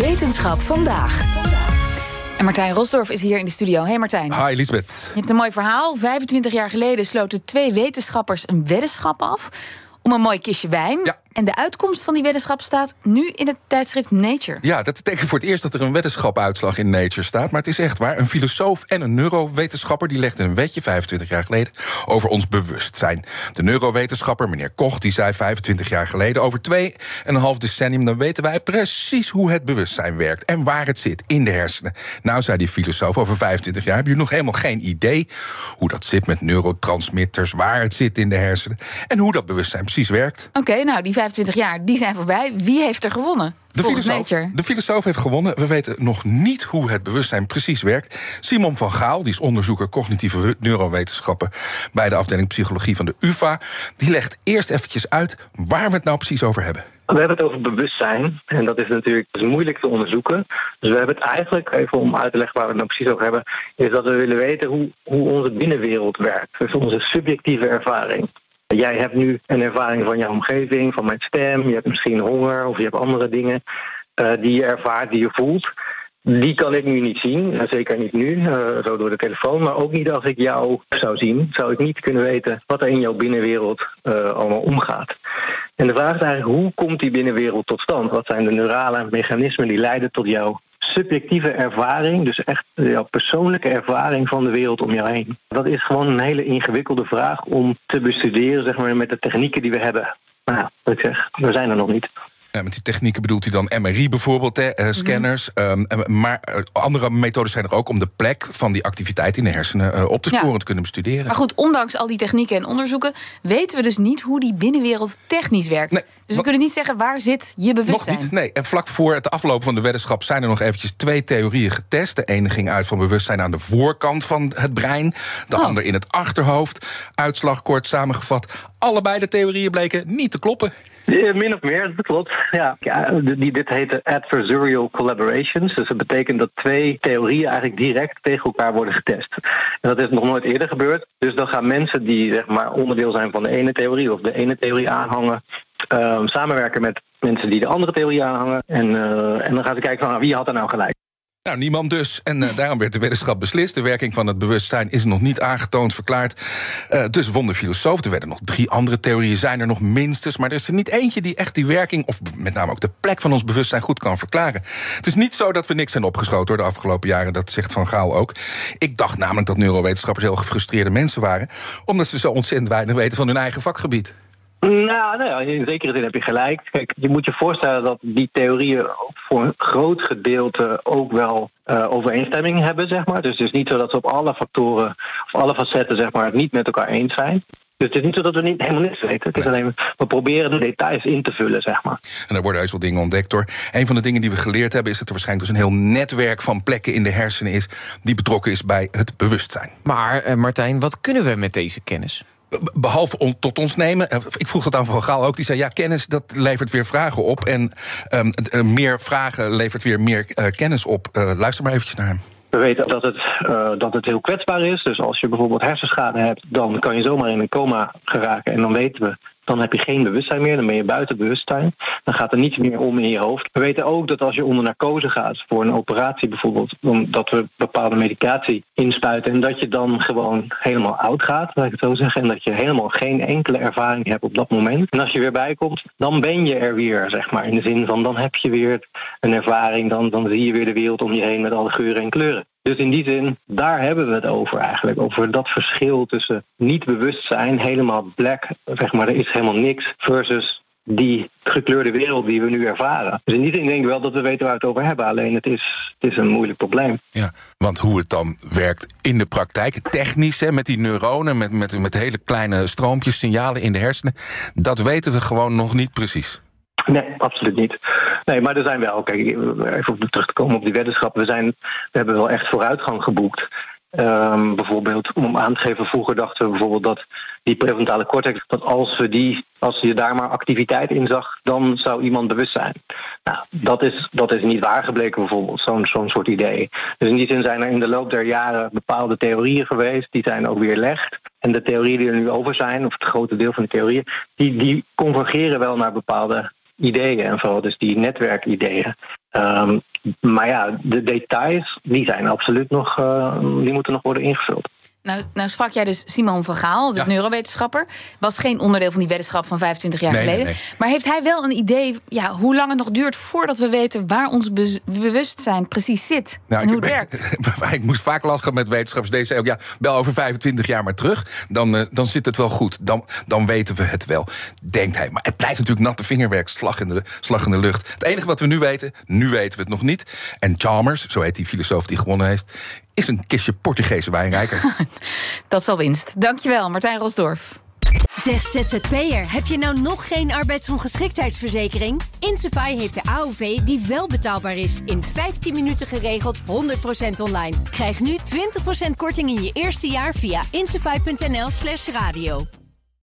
Wetenschap vandaag. En Martijn Rosdorf is hier in de studio. Hey Martijn. Hi Elisabeth. Je hebt een mooi verhaal. 25 jaar geleden sloten twee wetenschappers een weddenschap af om een mooi kistje wijn. Ja. En de uitkomst van die weddenschap staat nu in het tijdschrift Nature. Ja, dat betekent voor het eerst dat er een weddenschapuitslag in Nature staat. Maar het is echt waar. Een filosoof en een neurowetenschapper die legden een wetje 25 jaar geleden over ons bewustzijn. De neurowetenschapper, meneer Koch, die zei 25 jaar geleden: over twee en een half decennium dan weten wij precies hoe het bewustzijn werkt en waar het zit in de hersenen. Nou, zei die filosoof, over 25 jaar hebben jullie nog helemaal geen idee hoe dat zit met neurotransmitters, waar het zit in de hersenen en hoe dat bewustzijn precies werkt. Oké, nou die 25 jaar die zijn voorbij. Wie heeft er gewonnen? De filosoof, de filosoof heeft gewonnen. We weten nog niet hoe het bewustzijn precies werkt. Simon van Gaal, die is onderzoeker cognitieve neurowetenschappen bij de afdeling psychologie van de UVA, die legt eerst eventjes uit waar we het nou precies over hebben. We hebben het over bewustzijn. En dat is natuurlijk dat is moeilijk te onderzoeken. Dus we hebben het eigenlijk, even om uit te leggen waar we het nou precies over hebben, is dat we willen weten hoe, hoe onze binnenwereld werkt. Dus onze subjectieve ervaring. Jij hebt nu een ervaring van jouw omgeving, van mijn stem. Je hebt misschien honger of je hebt andere dingen eh, die je ervaart, die je voelt. Die kan ik nu niet zien, zeker niet nu, eh, zo door de telefoon. Maar ook niet als ik jou zou zien, zou ik niet kunnen weten wat er in jouw binnenwereld eh, allemaal omgaat. En de vraag is eigenlijk, hoe komt die binnenwereld tot stand? Wat zijn de neurale mechanismen die leiden tot jouw subjectieve ervaring, dus echt jouw persoonlijke ervaring van de wereld om jou heen? Dat is gewoon een hele ingewikkelde vraag om te bestuderen, zeg maar, met de technieken die we hebben. Maar wat ik zeg, we zijn er nog niet. Ja, met die technieken bedoelt hij dan MRI bijvoorbeeld, hè, eh, scanners. ehm, eh, maar eh, andere methodes zijn er ook om de plek van die activiteit in de hersenen eh, op te Ja. sporen, te kunnen bestuderen. Maar goed, ondanks al die technieken en onderzoeken weten we dus niet hoe die binnenwereld technisch werkt. Nee, dus we kunnen niet zeggen waar zit je Nog bewustzijn. niet, nee. En vlak voor het aflopen van de weddenschap zijn er nog eventjes twee theorieën getest. De ene ging uit van bewustzijn aan de voorkant van het brein, de Oh. ander in het achterhoofd. Uitslag kort samengevat. Allebei de theorieën bleken niet te kloppen. Ja, min of meer, dat klopt. Ja, ja die, dit heet adversarial collaborations. Dus dat betekent dat twee theorieën eigenlijk direct tegen elkaar worden getest. En dat is nog nooit eerder gebeurd. Dus dan gaan mensen die zeg maar, onderdeel zijn van de ene theorie of de ene theorie aanhangen, ehm, samenwerken met mensen die de andere theorie aanhangen. En, eh, en dan gaan ze kijken van ah, wie had er nou gelijk. Nou, niemand dus. En eh, daarom werd de wetenschap beslist. De werking van het bewustzijn is nog niet aangetoond, verklaard. Eh, dus won filosoof. Er werden nog drie andere theorieën, zijn er nog minstens. Maar er is er niet eentje die echt die werking, of met name ook de plek van ons bewustzijn, goed kan verklaren. Het is niet zo dat we niks zijn opgeschoten door de afgelopen jaren. Dat zegt Van Gaal ook. Ik dacht namelijk dat neurowetenschappers heel gefrustreerde mensen waren. Omdat ze zo ontzettend weinig weten van hun eigen vakgebied. Nou, nou ja, in zekere zin heb je gelijk. Kijk, je moet je voorstellen dat die theorieën voor een groot gedeelte ook wel eh, overeenstemming hebben, zeg maar. Dus het is niet zo dat ze op alle factoren of alle facetten, zeg maar, het niet met elkaar eens zijn. Dus het is niet zo dat we niet, helemaal niks weten. Het is alleen, we proberen de details in te vullen, zeg maar. En daar worden heus wel dingen ontdekt door. Een van de dingen die we geleerd hebben is dat er waarschijnlijk dus een heel netwerk van plekken in de hersenen is die betrokken is bij het bewustzijn. Maar eh, Martijn, wat kunnen we met deze kennis? Be- Behalve tot ons nemen. Eh, Ik vroeg dat aan Van Gaal ook. Die zei: ja, kennis dat levert weer vragen op. En ehm, eh, meer vragen levert weer meer eh, kennis op. Luister maar eventjes naar hem. We weten dat het, dat het heel kwetsbaar is. Dus als je bijvoorbeeld hersenschade hebt, dan kan je zomaar in een coma geraken. En dan weten we, dan heb je geen bewustzijn meer. Dan ben je buiten bewustzijn. Dan gaat er niets meer om in je hoofd. We weten ook dat als je onder narcose gaat, voor een operatie bijvoorbeeld, dan, dat we bepaalde medicatie inspuiten. En dat je dan gewoon helemaal oud gaat, laat ik het zo zeggen. En dat je helemaal geen enkele ervaring hebt op dat moment. En als je weer bijkomt, dan ben je er weer, zeg maar. In de zin van, dan heb je weer een ervaring. Dan, dan zie je weer de wereld om je heen met alle geuren en kleuren. Dus in die zin, daar hebben we het over eigenlijk. Over dat verschil tussen niet bewustzijn, helemaal black, zeg maar, er is helemaal niks, versus die gekleurde wereld die we nu ervaren. Dus in die zin denk ik wel dat we weten waar we het over hebben. Alleen het is, het is een moeilijk probleem. Ja, want hoe het dan werkt in de praktijk, technisch, hè, met die neuronen, met, met, met hele kleine stroompjes, signalen in de hersenen, dat weten we gewoon nog niet precies. Nee, absoluut niet. Nee, maar er zijn wel, kijk, even op terug te komen op die weddenschappen. We, zijn, we hebben wel echt vooruitgang geboekt. Ehm, bijvoorbeeld, om aan te geven, vroeger dachten we bijvoorbeeld dat die prefrontale cortex, dat als we die, als je daar maar activiteit in zag, dan zou iemand bewust zijn. Nou, dat is, dat is niet waar gebleken, bijvoorbeeld, zo'n zo'n soort idee. Dus in die zin zijn er in de loop der jaren bepaalde theorieën geweest, die zijn ook weerlegd. En de theorieën die er nu over zijn, of het grote deel van de theorieën, die, die convergeren wel naar bepaalde ideeën en vooral dus die netwerkideeën. Ehm, maar ja, de details die zijn absoluut nog, uh, die moeten nog worden ingevuld. Nou, nou sprak jij dus Simon van Gaal, de Ja. neurowetenschapper. Was geen onderdeel van die weddenschap van 25 jaar Nee, nee, geleden. nee. Maar heeft hij wel een idee ja, hoe lang het nog duurt voordat we weten waar ons bewustzijn precies zit Nou, en hoe het werkt? ik moest vaak lachen met wetenschappers. Deze ook, ja, bel over 25 jaar maar terug. Dan, eh, dan zit het wel goed. Dan, dan weten we het wel, denkt hij. Maar het blijft natuurlijk natte vingerwerk, slag in, de, slag in de lucht. Het enige wat we nu weten, nu weten we het nog niet. En Chalmers, zo heet die filosoof die gewonnen heeft... is een kistje Portugese wijnrijker. Dat is al winst. Dankjewel, Martijn Rosdorf. Zeg ZZP'er, heb je nou nog geen arbeidsongeschiktheidsverzekering? Insafai heeft de AOV die wel betaalbaar is. In 15 minuten geregeld, 100% online. Krijg nu 20% korting in je eerste jaar via insafai.nl slash radio.